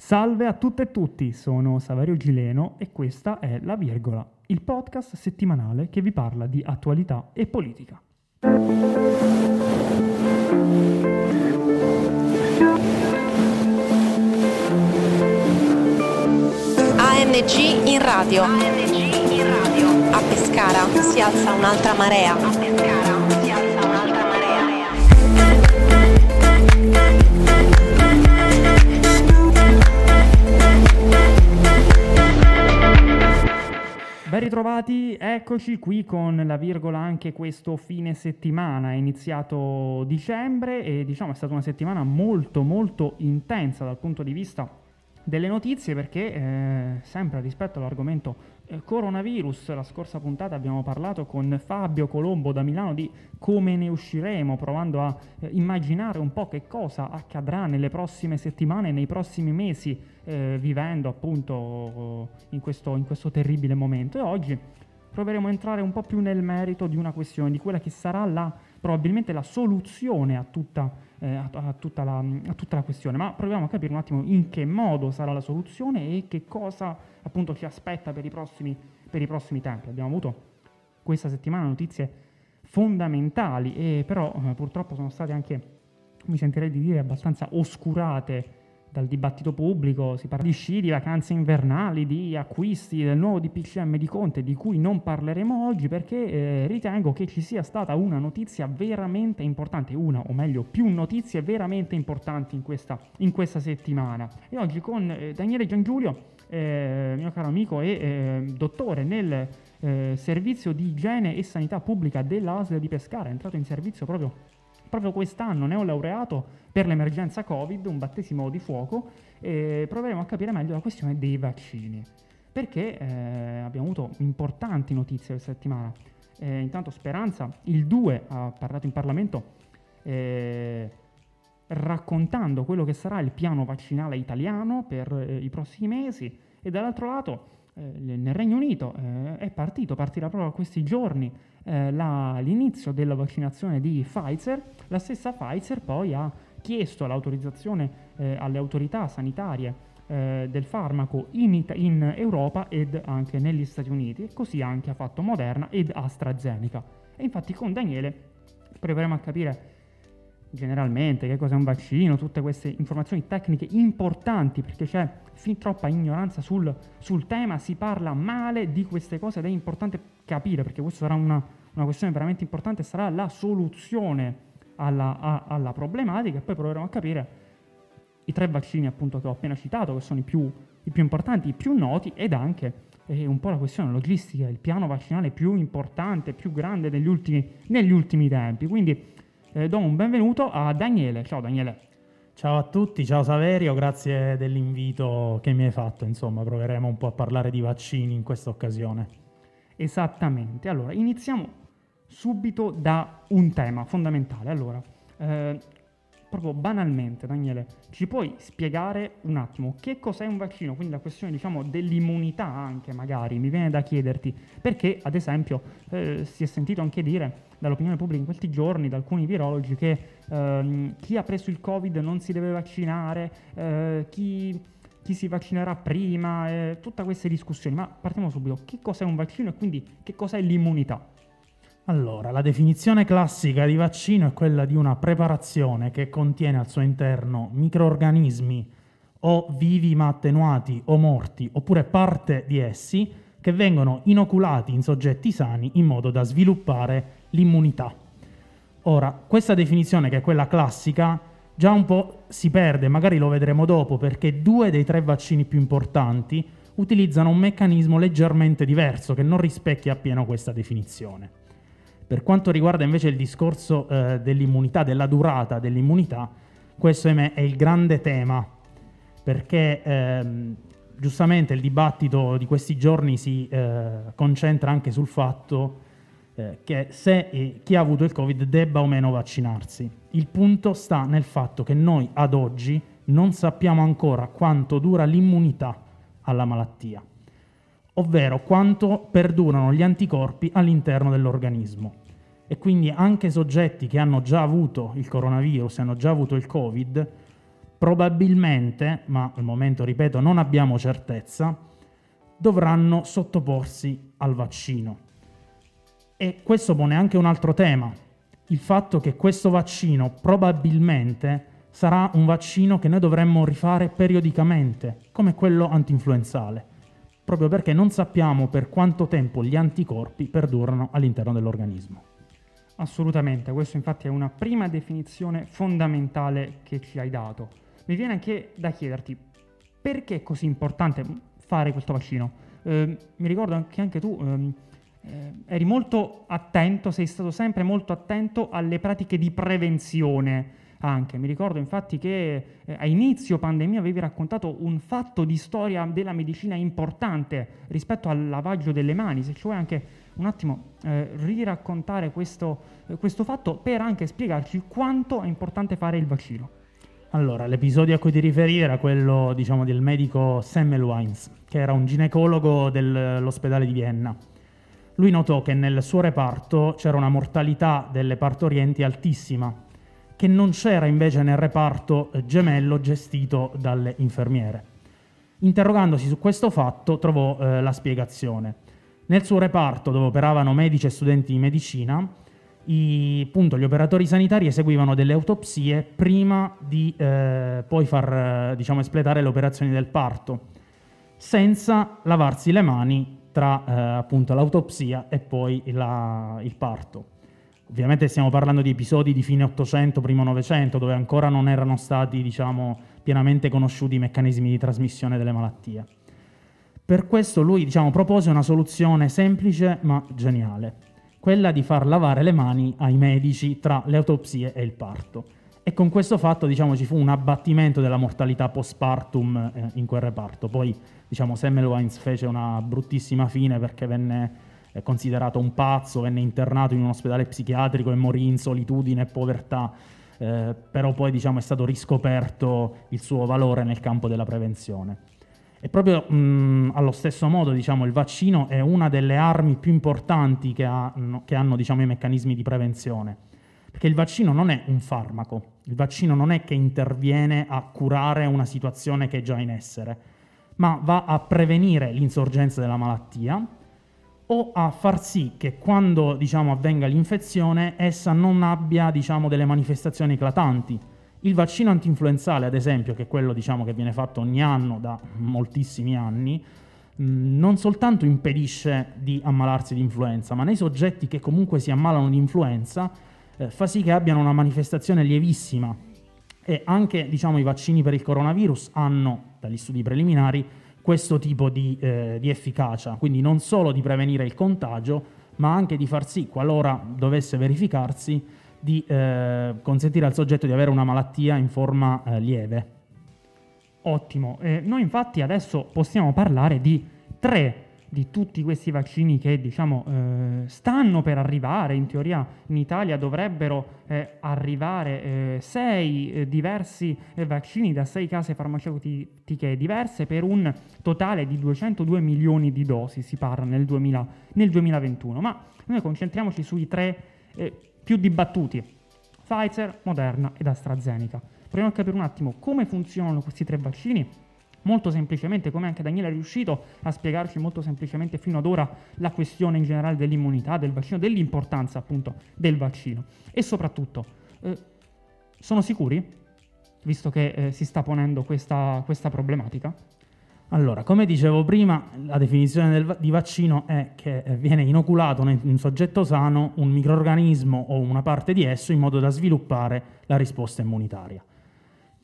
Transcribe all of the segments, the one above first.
Salve a tutte e tutti, sono Saverio Gileno e questa è La Virgola, il podcast settimanale che vi parla di attualità e politica. ANG in radio. A Pescara si alza un'altra marea. Ben ritrovati, eccoci qui con la virgola anche questo fine settimana, è iniziato dicembre e diciamo è stata una settimana molto molto intensa dal punto di vista delle notizie perché eh, sempre rispetto all'argomento eh, coronavirus, la scorsa puntata abbiamo parlato con Fabio Colombo da Milano di come ne usciremo, provando a eh, immaginare un po' che cosa accadrà nelle prossime settimane, nei prossimi mesi, eh, vivendo appunto in questo, in questo terribile momento. E oggi proveremo a entrare un po' più nel merito di una questione, di quella che sarà la, probabilmente la soluzione a tutta eh, a, a, tutta la, a, tutta la, questione, ma proviamo a capire un attimo in che modo sarà la soluzione e che cosa appunto ci aspetta per i prossimi, per i prossimi tempi. Abbiamo avuto questa settimana notizie fondamentali e però eh, purtroppo sono state anche, mi sentirei di dire, abbastanza oscurate dal dibattito pubblico, si parla di sci, di vacanze invernali, di acquisti, del nuovo DPCM di Conte, di cui non parleremo oggi perché eh, ritengo che ci sia stata una notizia veramente importante, una o meglio più notizie veramente importanti in questa, in questa settimana. E oggi con eh, Daniele Giangiulio, eh, mio caro amico e eh, dottore nel eh, servizio di igiene e sanità pubblica dell'ASL di Pescara, è entrato in servizio proprio proprio quest'anno neolaureato per l'emergenza Covid, un battesimo di fuoco, e proveremo a capire meglio la questione dei vaccini. Perché eh, abbiamo avuto importanti notizie questa settimana. Eh, intanto Speranza, il 2, ha parlato in Parlamento eh, raccontando quello che sarà il piano vaccinale italiano per eh, i prossimi mesi e dall'altro lato nel Regno Unito eh, è partito, partirà proprio questi giorni eh, la, l'inizio della vaccinazione di Pfizer, la stessa Pfizer poi ha chiesto l'autorizzazione eh, alle autorità sanitarie eh, del farmaco in, It- in, Europa ed anche negli Stati Uniti, e così anche ha fatto Moderna ed AstraZeneca. E infatti con Daniele proveremo a capire generalmente che cos'è un vaccino, tutte queste informazioni tecniche importanti perché c'è fin troppa ignoranza sul, sul tema, si parla male di queste cose ed è importante capire perché questa sarà una, una questione veramente importante, sarà la soluzione alla, a, alla, problematica e poi proveremo a capire i tre vaccini appunto che ho appena citato che sono i più, i più importanti, i più noti ed anche eh, un po' la questione logistica, il piano vaccinale più importante, più grande negli ultimi, negli ultimi tempi. Quindi eh, do un benvenuto a Daniele. Ciao Daniele. Ciao a tutti, ciao Saverio, grazie dell'invito che mi hai fatto. Insomma, proveremo un po' a parlare di vaccini in questa occasione. Esattamente. Allora, iniziamo subito da un tema fondamentale. Allora, eh, proprio banalmente, Daniele, ci puoi spiegare un attimo che cos'è un vaccino? Quindi la questione, diciamo, dell'immunità anche, magari, mi viene da chiederti, perché, ad esempio, eh, si è sentito anche dire dall'opinione pubblica in questi giorni, da alcuni virologi, che ehm, chi ha preso il Covid non si deve vaccinare, eh, chi, chi, si vaccinerà prima, eh, tutte queste discussioni. Ma partiamo subito, che cos'è un vaccino e quindi che cos'è l'immunità? Allora, la definizione classica di vaccino è quella di una preparazione che contiene al suo interno microorganismi o vivi ma attenuati o morti, oppure parte di essi, che vengono inoculati in soggetti sani in modo da sviluppare l'immunità. Ora, questa definizione, che è quella classica, già un po' si perde, magari lo vedremo dopo, perché due dei tre vaccini più importanti utilizzano un meccanismo leggermente diverso che non rispecchia appieno questa definizione. Per quanto riguarda invece il discorso eh, dell'immunità, della durata dell'immunità, questo è il grande tema, perché ehm, giustamente il dibattito di questi giorni si eh, concentra anche sul fatto eh, che se eh, chi ha avuto il Covid debba o meno vaccinarsi. Il punto sta nel fatto che noi ad oggi non sappiamo ancora quanto dura l'immunità alla malattia, ovvero quanto perdurano gli anticorpi all'interno dell'organismo e quindi anche soggetti che hanno già avuto il coronavirus, hanno già avuto il Covid, probabilmente, ma al momento, ripeto, non abbiamo certezza, dovranno sottoporsi al vaccino. E questo pone anche un altro tema, il fatto che questo vaccino probabilmente sarà un vaccino che noi dovremmo rifare periodicamente, come quello antinfluenzale, proprio perché non sappiamo per quanto tempo gli anticorpi perdurano all'interno dell'organismo. Assolutamente, questa infatti è una prima definizione fondamentale che ci hai dato. Mi viene anche da chiederti perché è così importante fare questo vaccino. Eh, mi ricordo che anche tu ehm, eh, eri molto attento, sei stato sempre molto attento alle pratiche di prevenzione anche. Mi ricordo infatti che eh, a inizio pandemia avevi raccontato un fatto di storia della medicina importante rispetto al lavaggio delle mani, se ci vuoi anche un attimo eh, riraccontare questo, eh, questo fatto per anche spiegarci quanto è importante fare il vaccino. Allora, l'episodio a cui ti riferi era quello, diciamo, del medico Semmelweis, che era un ginecologo dell'ospedale di Vienna. Lui notò che nel suo reparto c'era una mortalità delle partorienti altissima, che non c'era invece nel reparto gemello gestito dalle infermiere. Interrogandosi su questo fatto trovò eh, la spiegazione. Nel suo reparto, dove operavano medici e studenti di medicina, i, appunto, gli operatori sanitari eseguivano delle autopsie prima di eh, poi far diciamo, espletare le operazioni del parto, senza lavarsi le mani tra eh, appunto, l'autopsia e poi la, il parto. Ovviamente stiamo parlando di episodi di fine 800, primo 900, dove ancora non erano stati diciamo, pienamente conosciuti i meccanismi di trasmissione delle malattie. Per questo lui diciamo, propose una soluzione semplice ma geniale quella di far lavare le mani ai medici tra le autopsie e il parto. E con questo fatto diciamo, ci fu un abbattimento della mortalità postpartum eh, in quel reparto. Poi diciamo, Semmelweis fece una bruttissima fine perché venne eh, considerato un pazzo, venne internato in un ospedale psichiatrico e morì in solitudine e povertà. Eh, però poi diciamo, è stato riscoperto il suo valore nel campo della prevenzione. E proprio mh, allo stesso modo diciamo, il vaccino è una delle armi più importanti che, ha, che hanno diciamo, i meccanismi di prevenzione, perché il vaccino non è un farmaco, il vaccino non è che interviene a curare una situazione che è già in essere, ma va a prevenire l'insorgenza della malattia o a far sì che quando diciamo, avvenga l'infezione essa non abbia diciamo, delle manifestazioni eclatanti, il vaccino antinfluenzale, ad esempio, che è quello diciamo, che viene fatto ogni anno da moltissimi anni, non soltanto impedisce di ammalarsi di influenza, ma nei soggetti che comunque si ammalano di influenza eh, fa sì che abbiano una manifestazione lievissima. E anche diciamo, i vaccini per il coronavirus hanno, dagli studi preliminari, questo tipo di, eh, di efficacia, quindi non solo di prevenire il contagio, ma anche di far sì, qualora dovesse verificarsi, di eh, consentire al soggetto di avere una malattia in forma eh, lieve. Ottimo, eh, noi infatti adesso possiamo parlare di tre di tutti questi vaccini che diciamo eh, stanno per arrivare, in teoria in Italia dovrebbero eh, arrivare eh, sei eh, diversi eh, vaccini da sei case farmaceutiche diverse per un totale di 202 milioni di dosi, si parla nel, 2000, nel 2021, ma noi concentriamoci sui tre eh, più dibattuti, Pfizer, Moderna ed AstraZeneca. Proviamo a capire un attimo come funzionano questi tre vaccini. Molto semplicemente, come anche Daniele è riuscito a spiegarci molto semplicemente fino ad ora la questione in generale dell'immunità, del vaccino, dell'importanza appunto del vaccino. E soprattutto, eh, sono sicuri, visto che eh, si sta ponendo questa, questa problematica? Allora, come dicevo prima, la definizione del, di vaccino è che eh, viene inoculato in un soggetto sano un microorganismo o una parte di esso in modo da sviluppare la risposta immunitaria.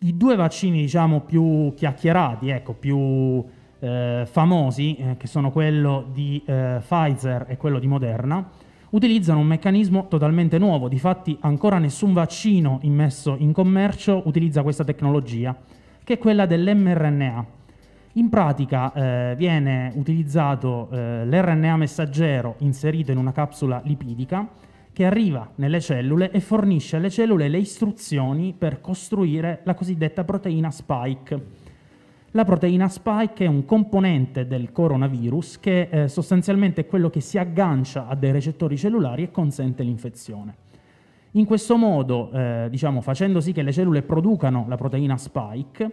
I due vaccini, diciamo, più chiacchierati, ecco, più eh, famosi, eh, che sono quello di eh, Pfizer e quello di Moderna, utilizzano un meccanismo totalmente nuovo. Difatti, ancora nessun vaccino immesso in commercio utilizza questa tecnologia, che è quella dell'mRNA in pratica eh, viene utilizzato eh, l'RNA messaggero inserito in una capsula lipidica che arriva nelle cellule e fornisce alle cellule le istruzioni per costruire la cosiddetta proteina spike. La proteina spike è un componente del coronavirus che eh, sostanzialmente è quello che si aggancia a dei recettori cellulari e consente l'infezione. In questo modo, eh, diciamo, facendo sì che le cellule producano la proteina spike,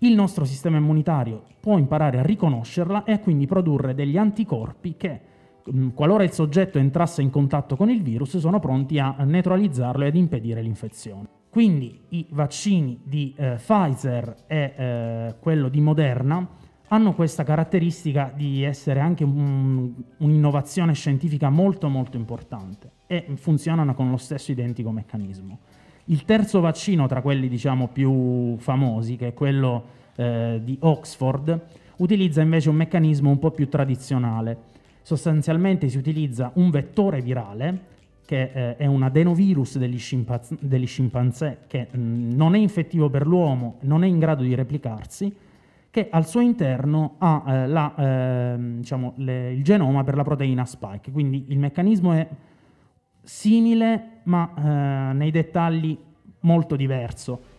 il nostro sistema immunitario può imparare a riconoscerla e a quindi produrre degli anticorpi che, qualora il soggetto entrasse in contatto con il virus, sono pronti a neutralizzarlo e ad impedire l'infezione. Quindi i vaccini di eh, Pfizer e eh, quello di Moderna hanno questa caratteristica di essere anche un, un'innovazione scientifica molto molto importante e funzionano con lo stesso identico meccanismo. Il terzo vaccino tra quelli diciamo più famosi, che è quello eh, di Oxford, utilizza invece un meccanismo un po' più tradizionale. Sostanzialmente si utilizza un vettore virale che eh, è un adenovirus degli, scimpanz- degli scimpanzé che mh, mm, non è infettivo per l'uomo, non è in grado di replicarsi, che al suo interno ha eh, la, eh, diciamo, le, il genoma per la proteina spike. Quindi il meccanismo è simile, ma eh, nei dettagli molto diverso.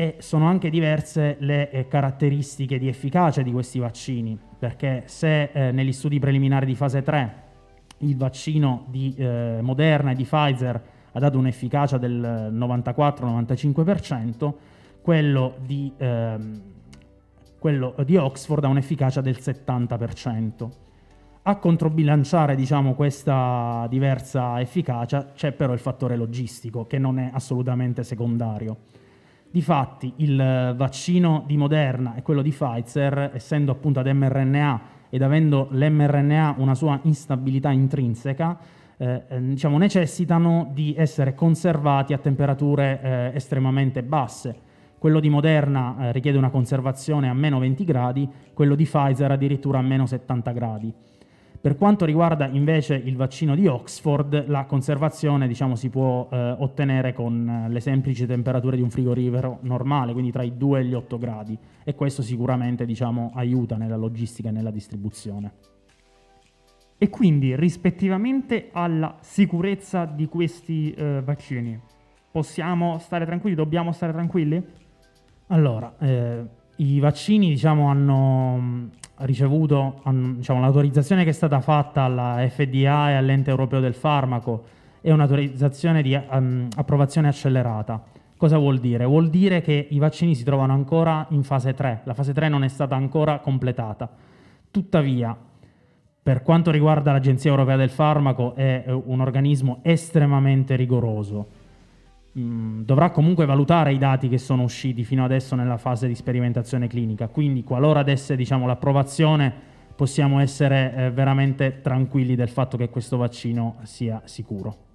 E sono anche diverse le eh, caratteristiche di efficacia di questi vaccini, perché se eh, negli studi preliminari di fase 3 il vaccino di eh, Moderna e di Pfizer ha dato un'efficacia del 94-95%, quello di, ehm, quello di Oxford ha un'efficacia del 70%. A controbilanciare diciamo, questa diversa efficacia c'è però il fattore logistico che non è assolutamente secondario. Difatti il vaccino di Moderna e quello di Pfizer, essendo appunto ad mRNA ed avendo l'mRNA una sua instabilità intrinseca, eh, eh, diciamo, necessitano di essere conservati a temperature eh, estremamente basse. Quello di Moderna eh, richiede una conservazione a meno 20 gradi, quello di Pfizer addirittura a meno 70 gradi. Per quanto riguarda invece il vaccino di Oxford, la conservazione diciamo, si può eh, ottenere con eh, le semplici temperature di un frigorifero normale, quindi tra i 2 e gli 8 gradi, e questo sicuramente diciamo, aiuta nella logistica e nella distribuzione. E quindi rispettivamente alla sicurezza di questi eh, vaccini, possiamo stare tranquilli, dobbiamo stare tranquilli? Allora, eh, i vaccini diciamo, hanno ricevuto diciamo, l'autorizzazione che è stata fatta alla FDA e all'ente europeo del farmaco è un'autorizzazione di um, approvazione accelerata. Cosa vuol dire? Vuol dire che i vaccini si trovano ancora in fase 3, la fase 3 non è stata ancora completata. Tuttavia, per quanto riguarda l'Agenzia europea del farmaco, è un organismo estremamente rigoroso Dovrà comunque valutare i dati che sono usciti fino adesso nella fase di sperimentazione clinica, quindi qualora desse diciamo, l'approvazione possiamo essere eh, veramente tranquilli del fatto che questo vaccino sia sicuro.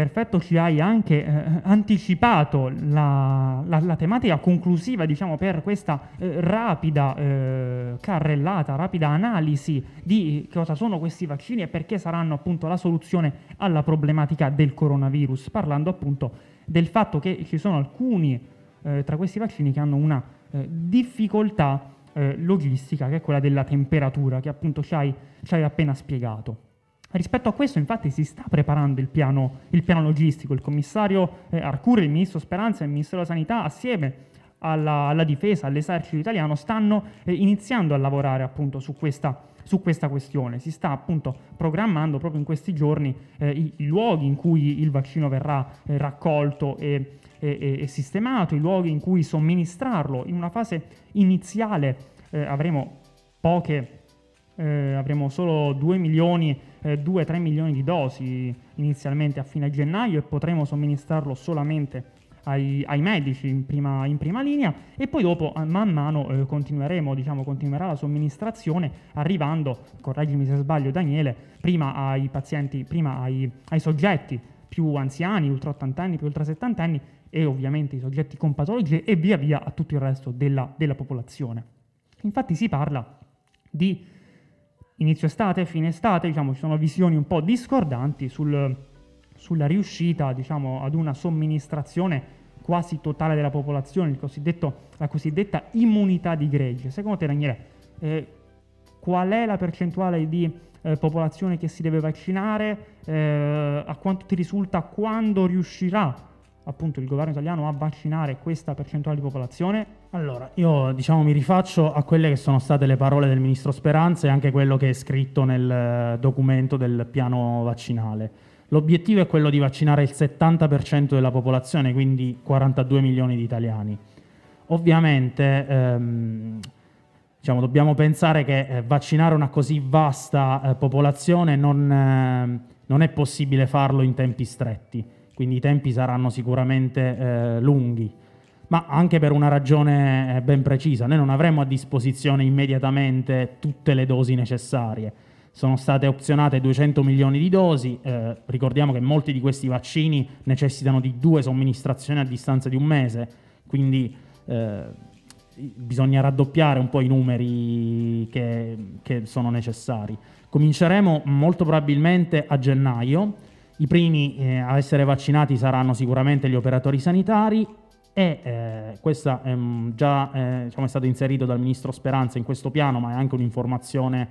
Perfetto, ci hai anche eh, anticipato la, la, la, tematica conclusiva, diciamo, per questa eh, rapida eh, carrellata, rapida analisi di cosa sono questi vaccini e perché saranno appunto la soluzione alla problematica del coronavirus, parlando appunto del fatto che ci sono alcuni eh, tra questi vaccini che hanno una eh, difficoltà eh, logistica, che è quella della temperatura, che appunto ci hai, ci hai appena spiegato. Rispetto a questo, infatti, si sta preparando il piano, il piano logistico. Il commissario eh, Arcuri, il ministro Speranza e il ministero della Sanità, assieme alla, alla difesa, all'esercito italiano, stanno eh, iniziando a lavorare appunto su questa, su questa, questione. Si sta appunto programmando proprio in questi giorni eh, i, i, luoghi in cui il vaccino verrà eh, raccolto e, e, e, sistemato, i luoghi in cui somministrarlo. In una fase iniziale eh, avremo poche eh, avremo solo 2 milioni, eh, 2-3 milioni di dosi inizialmente a fine gennaio e potremo somministrarlo solamente ai, ai medici in prima, in prima, linea e poi dopo man mano eh, continueremo, diciamo, continuerà la somministrazione arrivando, correggimi se sbaglio Daniele, prima ai pazienti, prima ai, ai soggetti più anziani, ultra 80 anni, più ultra 70 anni e ovviamente i soggetti con patologie e via via a tutto il resto della, della popolazione. Infatti si parla di inizio estate, fine estate, diciamo, ci sono visioni un po' discordanti sul, sulla riuscita diciamo, ad una somministrazione quasi totale della popolazione, la cosiddetta immunità di gregge. Secondo te, Daniele, eh, qual è la percentuale di eh, popolazione che si deve vaccinare? Eh, a quanto ti risulta quando riuscirà appunto il governo italiano a vaccinare questa percentuale di popolazione? Allora, io diciamo mi rifaccio a quelle che sono state le parole del ministro Speranza e anche quello che è scritto nel eh, documento del piano vaccinale. L'obiettivo è quello di vaccinare il 70% della popolazione, quindi 42 milioni di italiani. Ovviamente ehm, diciamo, dobbiamo pensare che eh, vaccinare una così vasta eh, popolazione non, eh, non, è possibile farlo in tempi stretti, quindi i tempi saranno sicuramente eh, lunghi, ma anche per una ragione eh, ben precisa. Noi non avremo a disposizione immediatamente tutte le dosi necessarie sono state opzionate 200 milioni di dosi, eh, ricordiamo che molti di questi vaccini necessitano di due somministrazioni a distanza di un mese, quindi eh, bisogna raddoppiare un po' i numeri che, che sono necessari. Cominceremo molto probabilmente a gennaio, i primi eh, a essere vaccinati saranno sicuramente gli operatori sanitari e eh, questo è già eh, diciamo, è stato inserito dal Ministro Speranza in questo piano, ma è anche un'informazione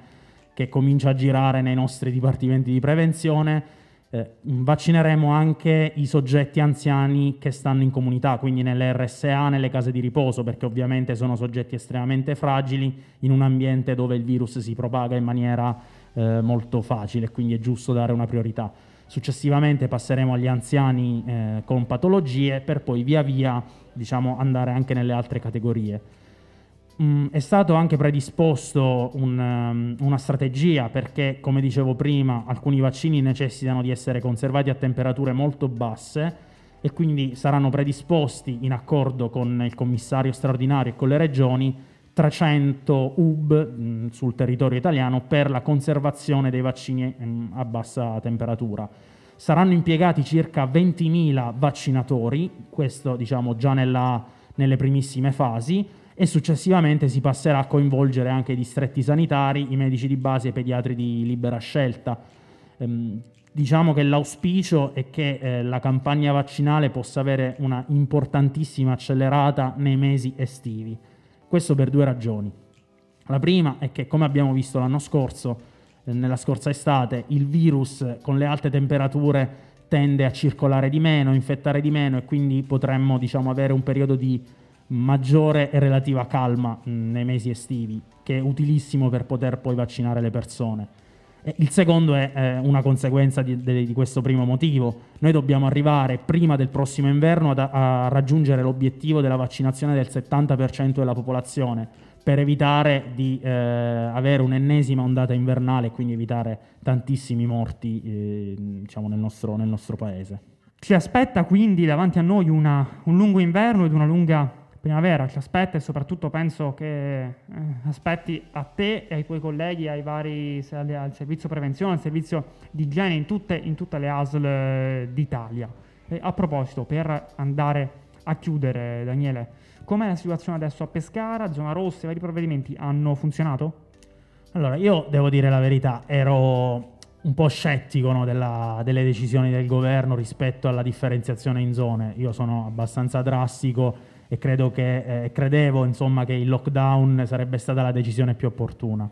che comincia a girare nei nostri dipartimenti di prevenzione. Eh, vaccineremo anche i soggetti anziani che stanno in comunità, quindi nelle RSA, nelle case di riposo, perché ovviamente sono soggetti estremamente fragili in un ambiente dove il virus si propaga in maniera eh, molto facile, quindi è giusto dare una priorità. Successivamente passeremo agli anziani eh, con patologie per poi via via diciamo, andare anche nelle altre categorie. Mm, è stato anche predisposto un, um, una strategia perché, come dicevo prima, alcuni vaccini necessitano di essere conservati a temperature molto basse e quindi saranno predisposti in accordo con il commissario straordinario e con le regioni 300 hub mh, sul territorio italiano per la conservazione dei vaccini mh, mm, a bassa temperatura. Saranno impiegati circa 20.000 vaccinatori, questo diciamo già nella, nelle primissime fasi, e successivamente si passerà a coinvolgere anche i distretti sanitari, i medici di base e i pediatri di libera scelta. Ehm, diciamo che l'auspicio è che eh, la campagna vaccinale possa avere una importantissima accelerata nei mesi estivi. Questo per due ragioni. La prima è che, come abbiamo visto l'anno scorso, eh, nella scorsa estate, il virus con le alte temperature tende a circolare di meno, infettare di meno e quindi potremmo diciamo, avere un periodo di maggiore e relativa calma nei mesi estivi, che è utilissimo per poter poi vaccinare le persone. E il secondo è eh, una conseguenza di, di, di, questo primo motivo. Noi dobbiamo arrivare prima del prossimo inverno ad, a raggiungere l'obiettivo della vaccinazione del 70% della popolazione per evitare di eh, avere un'ennesima ondata invernale e quindi evitare tantissimi morti eh, diciamo nel, nostro, nel nostro paese. Ci aspetta quindi davanti a noi una, un lungo inverno ed una lunga primavera ci aspetta e soprattutto penso che eh, aspetti a te e ai tuoi colleghi, ai vari, al servizio prevenzione, al servizio di igiene in tutte, in tutte le ASL eh, d'Italia. E a proposito, per andare a chiudere, Daniele, com'è la situazione adesso a Pescara? Zona rossa, i vari provvedimenti hanno funzionato? Allora, io devo dire la verità, ero un po' scettico no, della, delle decisioni del governo rispetto alla differenziazione in zone. Io sono abbastanza drastico e credo che, eh, credevo insomma, che il lockdown sarebbe stata la decisione più opportuna.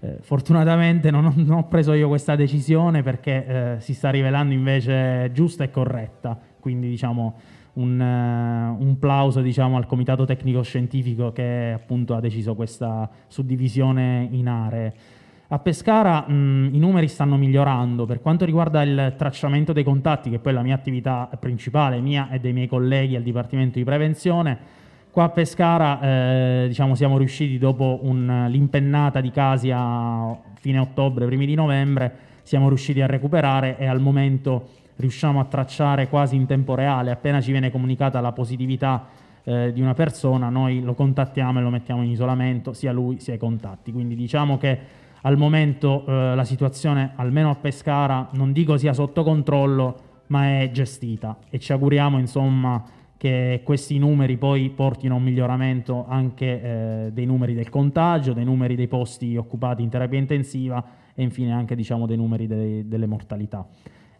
Eh, fortunatamente non ho, non ho, preso io questa decisione perché eh, si sta rivelando invece giusta e corretta, quindi diciamo un, uh, un plauso diciamo, al comitato tecnico scientifico che appunto ha deciso questa suddivisione in aree. A Pescara mh, i numeri stanno migliorando per quanto riguarda il tracciamento dei contatti, che poi è la mia attività principale, mia e dei miei colleghi al Dipartimento di Prevenzione. Qua a Pescara eh, diciamo, siamo riusciti dopo un, l'impennata di casi a fine ottobre, primi di novembre, siamo riusciti a recuperare e al momento riusciamo a tracciare quasi in tempo reale, appena ci viene comunicata la positività eh, di una persona, noi lo contattiamo e lo mettiamo in isolamento, sia lui sia i contatti. Quindi diciamo che al momento eh, la situazione, almeno a Pescara, non dico sia sotto controllo, ma è gestita e ci auguriamo insomma che questi numeri poi portino a un miglioramento anche eh, dei numeri del contagio, dei numeri dei posti occupati in terapia intensiva e infine anche diciamo, dei numeri dei, delle mortalità.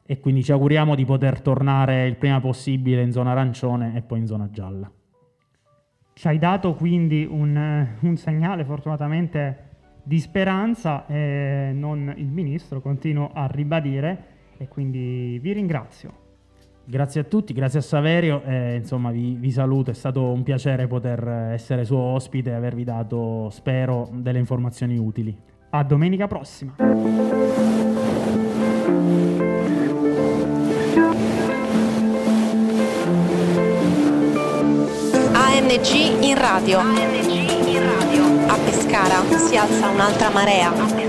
E quindi ci auguriamo di poter tornare il prima possibile in zona arancione e poi in zona gialla. Ci hai dato quindi un, un segnale fortunatamente di speranza eh, non il ministro, continuo a ribadire e quindi vi ringrazio. Grazie a tutti, grazie a Saverio, eh, insomma vi, vi, saluto, è stato un piacere poter eh, essere suo ospite e avervi dato, spero, delle informazioni utili. A domenica prossima! ANG in radio. Pescara si alza un'altra marea.